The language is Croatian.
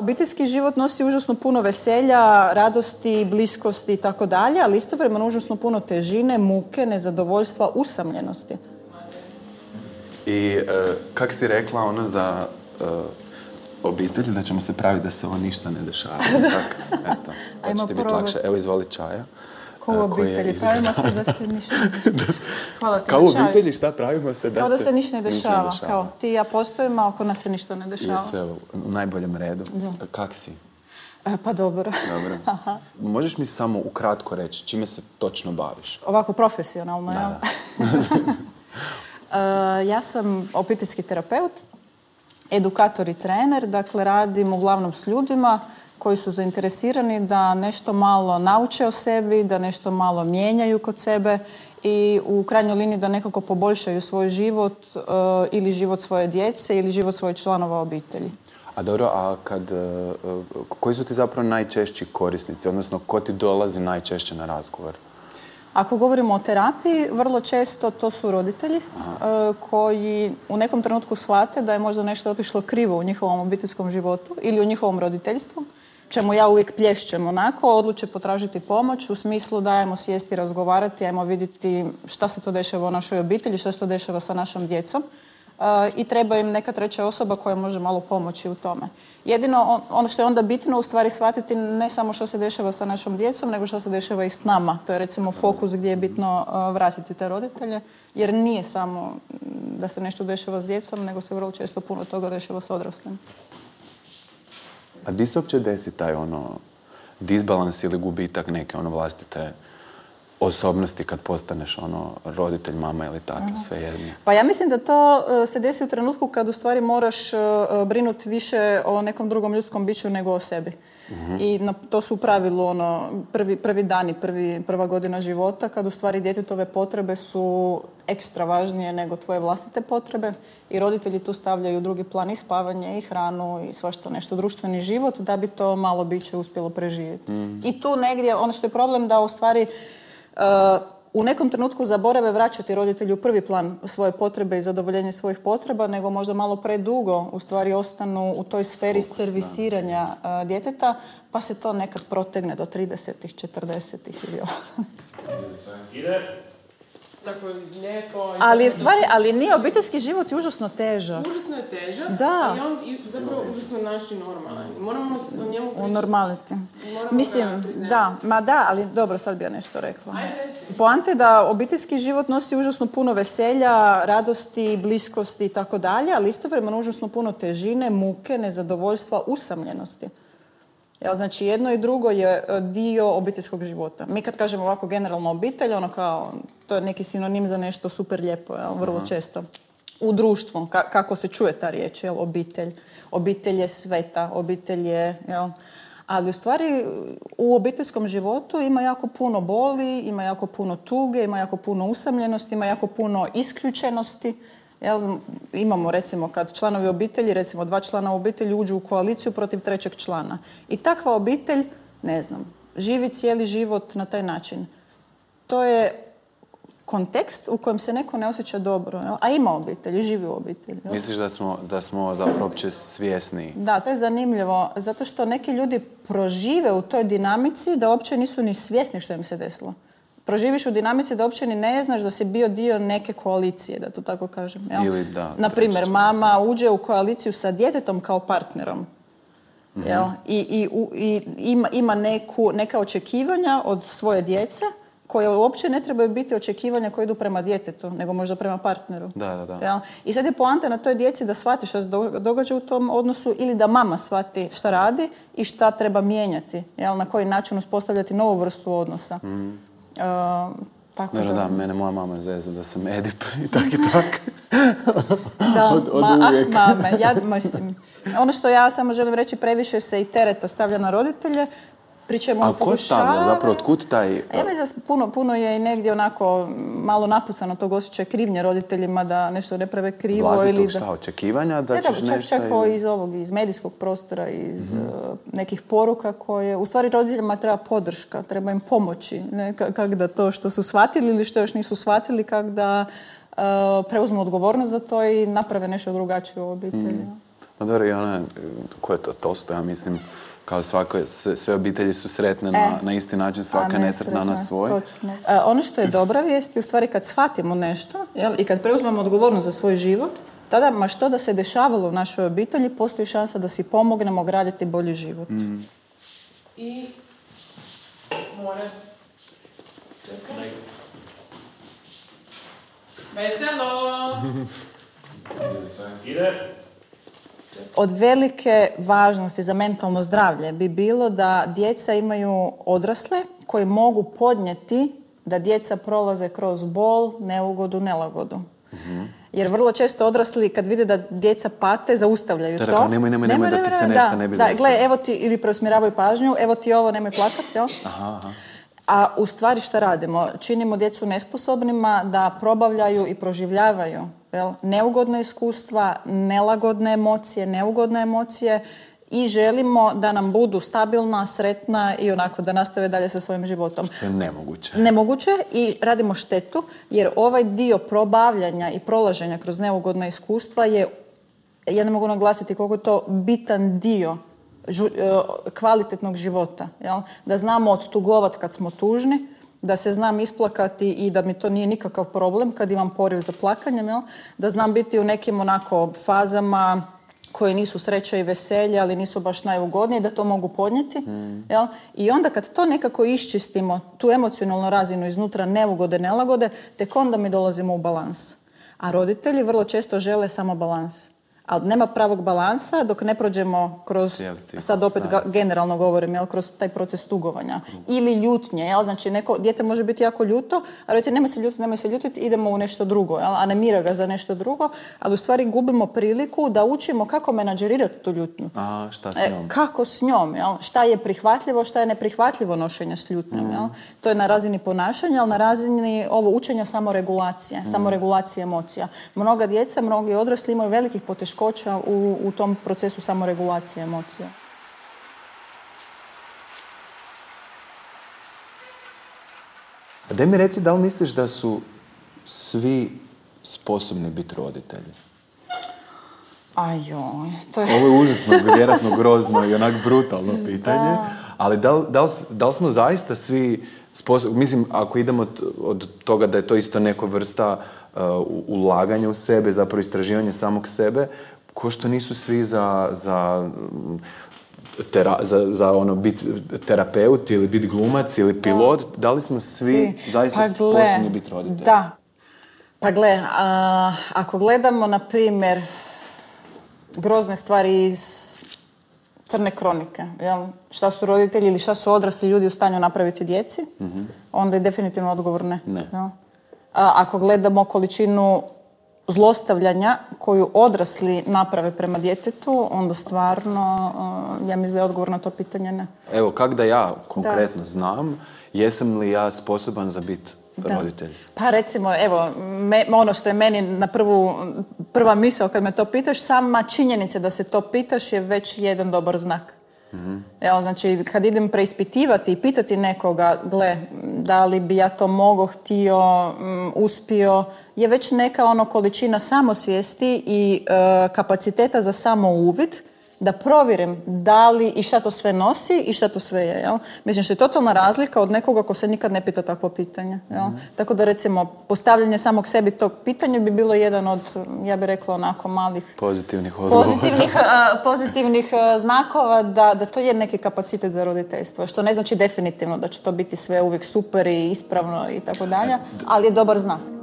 Obiteljski život nosi užasno puno veselja, radosti, bliskosti i tako dalje, ali istovremeno užasno puno težine, muke, nezadovoljstva, usamljenosti. I e, kak si rekla ona za e, obitelj, da ćemo se praviti da se ovo ništa ne dešava. Tak, eto, Ajmo će ti biti lakše. Evo, izvoli čaja. Ko u e, obitelji, pravimo se da se ništa ne dešava. Hvala ti Kao u obitelji, šta pravimo se da Kao da se, se ništa ne ništa dešava. Kao ti i ja postojimo, a oko nas se ništa ne dešava. sve u najboljem redu. Da. Kak si? E, pa dobro. Dobro. Možeš mi samo ukratko reći čime se točno baviš? Ovako profesionalno, jel? E, ja sam obiteljski terapeut, edukator i trener, dakle radim uglavnom s ljudima koji su zainteresirani da nešto malo nauče o sebi, da nešto malo mijenjaju kod sebe i u krajnjoj liniji da nekako poboljšaju svoj život e, ili život svoje djece ili život svojih članova obitelji. A dobro, a kad, e, e, koji su ti zapravo najčešći korisnici, odnosno ko ti dolazi najčešće na razgovor? Ako govorimo o terapiji, vrlo često to su roditelji koji u nekom trenutku shvate da je možda nešto otišlo krivo u njihovom obiteljskom životu ili u njihovom roditeljstvu, čemu ja uvijek plješćem onako, odluče potražiti pomoć u smislu da ajmo sjesti, razgovarati, ajmo vidjeti šta se to dešava u našoj obitelji, šta se to dešava sa našom djecom e, i treba im neka treća osoba koja može malo pomoći u tome. Jedino on- ono što je onda bitno u stvari shvatiti ne samo što se dešava sa našom djecom, nego što se dešava i s nama. To je recimo fokus gdje je bitno e, vratiti te roditelje, jer nije samo da se nešto dešava s djecom, nego se vrlo često puno toga dešava s odraslim. A di se uopće desi taj ono disbalans ili gubitak neke ono vlastite osobnosti kad postaneš ono roditelj, mama ili tata, sve jedno? Pa ja mislim da to e, se desi u trenutku kad u stvari moraš e, brinuti više o nekom drugom ljudskom biću nego o sebi. I na, to su u pravilu ono, prvi, prvi dani, prvi, prva godina života kad u stvari djetetove potrebe su ekstra važnije nego tvoje vlastite potrebe i roditelji tu stavljaju u drugi plan i spavanje i hranu i svašta nešto društveni život da bi to malo biće uspjelo preživjeti. I tu negdje, ono što je problem da u stvari u nekom trenutku zaborave vraćati roditelji u prvi plan svoje potrebe i zadovoljenje svojih potreba, nego možda malo predugo u stvari ostanu u toj sferi servisiranja uh, djeteta, pa se to nekad protegne do 30-ih, 40-ih ili ovo. Ide. Tako lijepo. Ali je stvari, ali nije obiteljski život je užasno težak. Užasno je težak, Da. ali on i zapravo užasno naš i normalan. I Moramo o njemu pričati. Moramo Mislim, da, ma da, ali dobro, sad bi ja nešto rekla. Ajde. Poanta je da obiteljski život nosi užasno puno veselja, radosti, bliskosti i tako dalje, ali istovremeno užasno puno težine, muke, nezadovoljstva, usamljenosti. Jel, znači jedno i drugo je e, dio obiteljskog života. Mi kad kažemo ovako generalno obitelj, ono kao, to je neki sinonim za nešto super lijepo, jel, vrlo često. U društvu, ka- kako se čuje ta riječ, jel, obitelj. Obitelj je sveta, obitelj je, jel, ali u stvari u obiteljskom životu ima jako puno boli, ima jako puno tuge, ima jako puno usamljenosti, ima jako puno isključenosti. Jel, imamo recimo kad članovi obitelji, recimo dva člana obitelji uđu u koaliciju protiv trećeg člana. I takva obitelj, ne znam, živi cijeli život na taj način. To je kontekst u kojem se neko ne osjeća dobro, jel? a ima obitelj i živi u obitelji. jel? Misliš da smo, da smo zapravo uopće svjesni? Da, to je zanimljivo, zato što neki ljudi prožive u toj dinamici da uopće nisu ni svjesni što im se desilo. Proživiš u dinamici da uopće ni ne znaš da si bio dio neke koalicije, da to tako kažem. Jel? Ili da, Na primjer, treći. mama uđe u koaliciju sa djetetom kao partnerom. Mhm. Jel? I, i, u- i ima, ima neku, neka očekivanja od svoje djece koje uopće ne trebaju biti očekivanja koje idu prema djetetu, nego možda prema partneru. Da, da, da. Jel? I sad je poanta na toj djeci da shvati što se do- događa u tom odnosu ili da mama shvati šta radi i šta treba mijenjati. Jel? Na koji način uspostavljati novu vrstu odnosa. E, tako da, da, mene moja mama zeza da sam Edip i tak i tak. Da, Od- od ma, ah, uvijek. mame, ja mislim. Ono što ja samo želim reći, previše se i tereta stavlja na roditelje, pri čemu A ko stavlja pokušavaju- zapravo, otkud taj... A Ja mislim puno, puno je i negdje onako malo napucano tog osjećaja krivnje roditeljima da nešto ne prave krivo vlastitog ili da... šta, očekivanja da Ne, ćeš da, čak, nešto... čak ili- Mhm. iz ovog, iz medijskog prostora, iz uh, nekih poruka koje, u stvari roditeljima treba podrška, treba im pomoći, ne, ka- kak da to što su shvatili ili što još nisu shvatili, kak da uh, preuzmu odgovornost za to i naprave nešto drugačije u obitelji. Mhm. Ma dobro, i ona, ko je to, Tolstoj, ja mislim, kao svako, sve, sve obitelji su sretne na, E. na isti način, svaka je nesretna na svoj. Točno. E, ono što je dobra vijest je u stvari kad shvatimo nešto jel, i kad preuzmemo odgovornost za svoj život, tada ma što da se dešavalo u našoj obitelji, postoji šansa da si pomognemo graditi bolji život. I more. Čekaj. Veselo! Ide. Od velike važnosti za mentalno zdravlje bi bilo da djeca imaju odrasle koji mogu podnijeti da djeca prolaze kroz bol, neugodu, nelagodu. Jer vrlo često odrasli kad vide da djeca pate, zaustavljaju Da, to. nemoj, nemoj, nemoj, da ti se nešto ne bi Da, gle, evo ti, ili preusmjeravaju pažnju, evo ti ovo, nemoj plakat, jel? A u stvari šta radimo? Činimo djecu nesposobnima da probavljaju i proživljavaju jel? neugodne iskustva, nelagodne emocije, neugodne emocije i želimo da nam budu stabilna, sretna i onako da nastave dalje sa svojim životom. To je nemoguće. Nemoguće i radimo štetu jer ovaj dio probavljanja i prolaženja kroz neugodna iskustva je, ja ne mogu naglasiti koliko je to bitan dio žu- e, kvalitetnog života. Jel? Da znamo odtugovat kad smo tužni, da se znam isplakati i da mi to nije nikakav problem kad imam poriv za plakanjem, jel? da znam biti u nekim onako fazama koje nisu sreća i veselje, ali nisu baš najugodnije, da to mogu podnijeti. Jel? I onda kad to nekako iščistimo, tu emocionalnu razinu iznutra neugode, nelagode, tek onda mi dolazimo u balans. A roditelji vrlo često žele samo balans. Ali nema pravog balansa dok ne prođemo kroz, sad opet ga- generalno govorim, jel, kroz taj proces tugovanja. Ili ljutnje, jel, znači neko, dijete može biti jako ljuto, a roditelj nemoj se ljutiti, nemoj se ljutiti, idemo u nešto drugo, jel, animira ga za nešto drugo, ali u stvari gubimo priliku da učimo kako menadžerirati tu ljutnju. A, šta s E, njom? kako s njom, jel? Šta je prihvatljivo, šta je neprihvatljivo nošenje s ljutnjom, jel? To je na razini ponašanja, ali na razini ovo učenja samoregulacije, samoregulacije emocija. Mnoga djeca, mnogi odrasli imaju velikih poteškoća u, u tom procesu samoregulacije emocija. A daj mi reci da li misliš da su svi sposobni biti roditelji? Ajoj, to je... Ovo je užasno, vjerojatno grozno i onak brutalno pitanje. Ali da li, da, li, da li smo zaista svi sposobni, mislim, ako idemo od, od toga da je to isto neka vrsta uh, u- ulaganja u sebe, zapravo istraživanje samog sebe, ko što nisu svi za, za, tera, za, za ono biti terapeut ili biti glumac ili pilot, da li smo svi, zaista Pa sposobni biti roditelji? Da. Pa gle, a, ako gledamo, na primjer, grozne stvari iz crne kronike, jel? šta su roditelji ili šta su odrasli ljudi u stanju napraviti djeci, onda je definitivno odgovor ne. Ne. jel? Ako gledamo količinu zlostavljanja koju odrasli naprave prema djetetu, onda stvarno, ja mislim da je odgovor na to pitanje ne. Evo, kak da ja konkretno znam, jesam li ja sposoban za biti roditelj? Pa recimo, evo, me- ono što je meni na prvu, prva misao kad me to pitaš, sama činjenica da se to pitaš je već jedan dobar znak. Evo, znači, kad idem preispitivati i pitati nekoga, gle, da li bi ja to mogao, htio, mm, uspio, je već neka ono količina samosvijesti i e, kapaciteta za samouvid da provjerim da li i šta to sve nosi i šta to sve je. Jel? Mislim što je totalna razlika od nekoga ko se nikad ne pita takvo pitanje. Jel? Tako da recimo postavljanje samog sebi tog pitanja bi bilo jedan od, ja bih rekla onako malih Pozitivnih pozitivnih, a, pozitivnih a, znakova da, da to je neki kapacitet za roditeljstvo. Što ne znači definitivno da će to biti sve uvijek super i ispravno i tako dalje, ali je dobar znak.